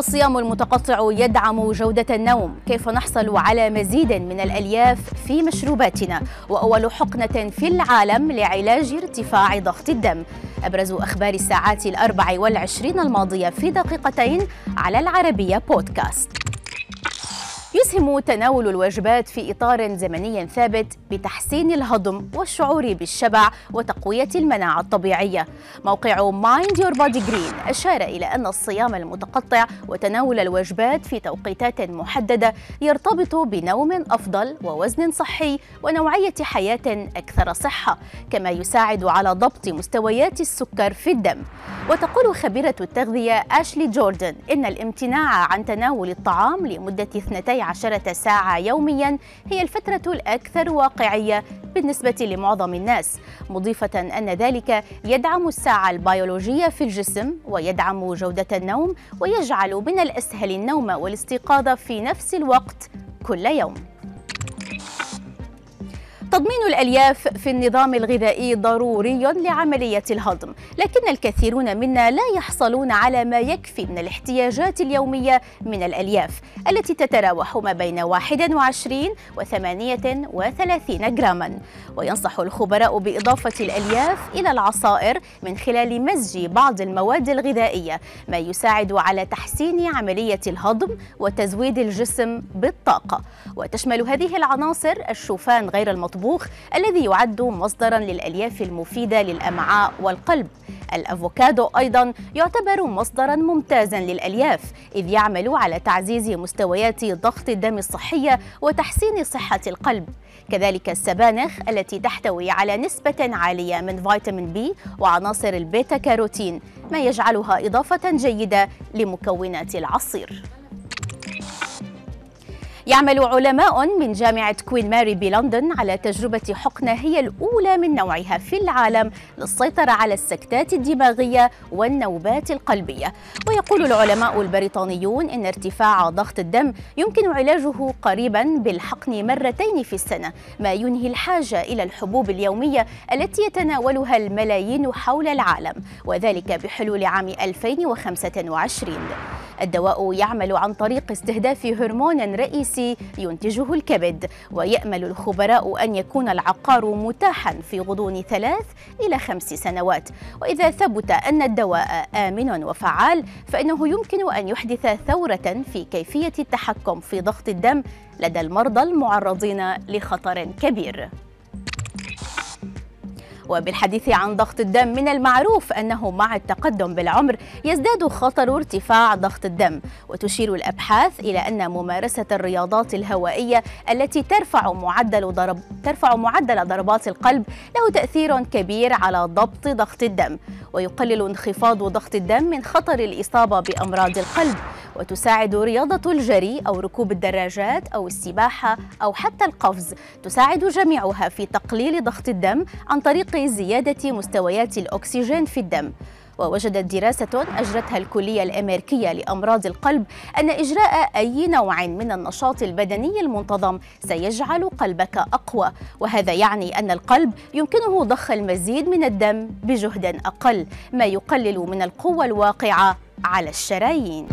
الصيام المتقطع يدعم جودة النوم. كيف نحصل على مزيد من الألياف في مشروباتنا؟ وأول حقنة في العالم لعلاج ارتفاع ضغط الدم. أبرز أخبار الساعات الأربع والعشرين الماضية في دقيقتين على العربية بودكاست. يسهم تناول الوجبات في إطار زمني ثابت بتحسين الهضم والشعور بالشبع وتقوية المناعة الطبيعية. موقع Mind Your Body Green أشار إلى أن الصيام المتقطع وتناول الوجبات في توقيتات محددة يرتبط بنوم أفضل ووزن صحي ونوعية حياة أكثر صحة، كما يساعد على ضبط مستويات السكر في الدم. وتقول خبيرة التغذية أشلي جوردن إن الامتناع عن تناول الطعام لمدة 12 ساعة يوميا هي الفترة الأكثر واقعية بالنسبة لمعظم الناس مضيفة أن ذلك يدعم الساعة البيولوجية في الجسم ويدعم جودة النوم ويجعل من الأسهل النوم والاستيقاظ في نفس الوقت كل يوم. تضمين الألياف في النظام الغذائي ضروري لعملية الهضم لكن الكثيرون منا لا يحصلون على ما يكفي من الاحتياجات اليومية من الألياف التي تتراوح ما بين 21 و 38 جراما. وينصح الخبراء بإضافة الألياف إلى العصائر من خلال مزج بعض المواد الغذائية ما يساعد على تحسين عملية الهضم وتزويد الجسم بالطاقة. وتشمل هذه العناصر الشوفان غير المطبوخ المطبوخ الذي يعد مصدرا للألياف المفيدة للأمعاء والقلب. الأفوكادو أيضا يعتبر مصدرا ممتازا للألياف إذ يعمل على تعزيز مستويات ضغط الدم الصحية وتحسين صحة القلب. كذلك السبانخ التي تحتوي على نسبة عالية من فيتامين بي وعناصر البيتا كاروتين ما يجعلها إضافة جيدة لمكونات العصير. يعمل علماء من جامعة كوين ماري بلندن على تجربة حقنة هي الأولى من نوعها في العالم للسيطرة على السكتات الدماغية والنوبات القلبية. ويقول العلماء البريطانيون إن ارتفاع ضغط الدم يمكن علاجه قريبا بالحقن مرتين في السنة ما ينهي الحاجة إلى الحبوب اليومية التي يتناولها الملايين حول العالم وذلك بحلول عام 2025 الدواء يعمل عن طريق استهداف هرمون رئيسي ينتجه الكبد ويأمل الخبراء أن يكون العقار متاحا في غضون ثلاث إلى خمس سنوات. وإذا ثبت أن الدواء آمن وفعال فإنه يمكن أن يحدث ثورة في كيفية التحكم في ضغط الدم لدى المرضى المعرضين لخطر كبير. وبالحديث عن ضغط الدم من المعروف أنه مع التقدم بالعمر يزداد خطر ارتفاع ضغط الدم وتشير الأبحاث إلى أن ممارسة الرياضات الهوائية التي ترفع معدل ضرب ترفع معدل ضربات القلب له تأثير كبير على ضبط ضغط الدم ويقلل انخفاض ضغط الدم من خطر الإصابة بأمراض القلب. وتساعد رياضة الجري أو ركوب الدراجات أو السباحة أو حتى القفز. تساعد جميعها في تقليل ضغط الدم عن طريق زيادة مستويات الأكسجين في الدم. ووجدت دراسة أجرتها الكلية الأمريكية لأمراض القلب أن إجراء أي نوع من النشاط البدني المنتظم سيجعل قلبك أقوى. وهذا يعني أن القلب يمكنه ضخ المزيد من الدم بجهد أقل ما يقلل من القوة الواقعة على الشرايين.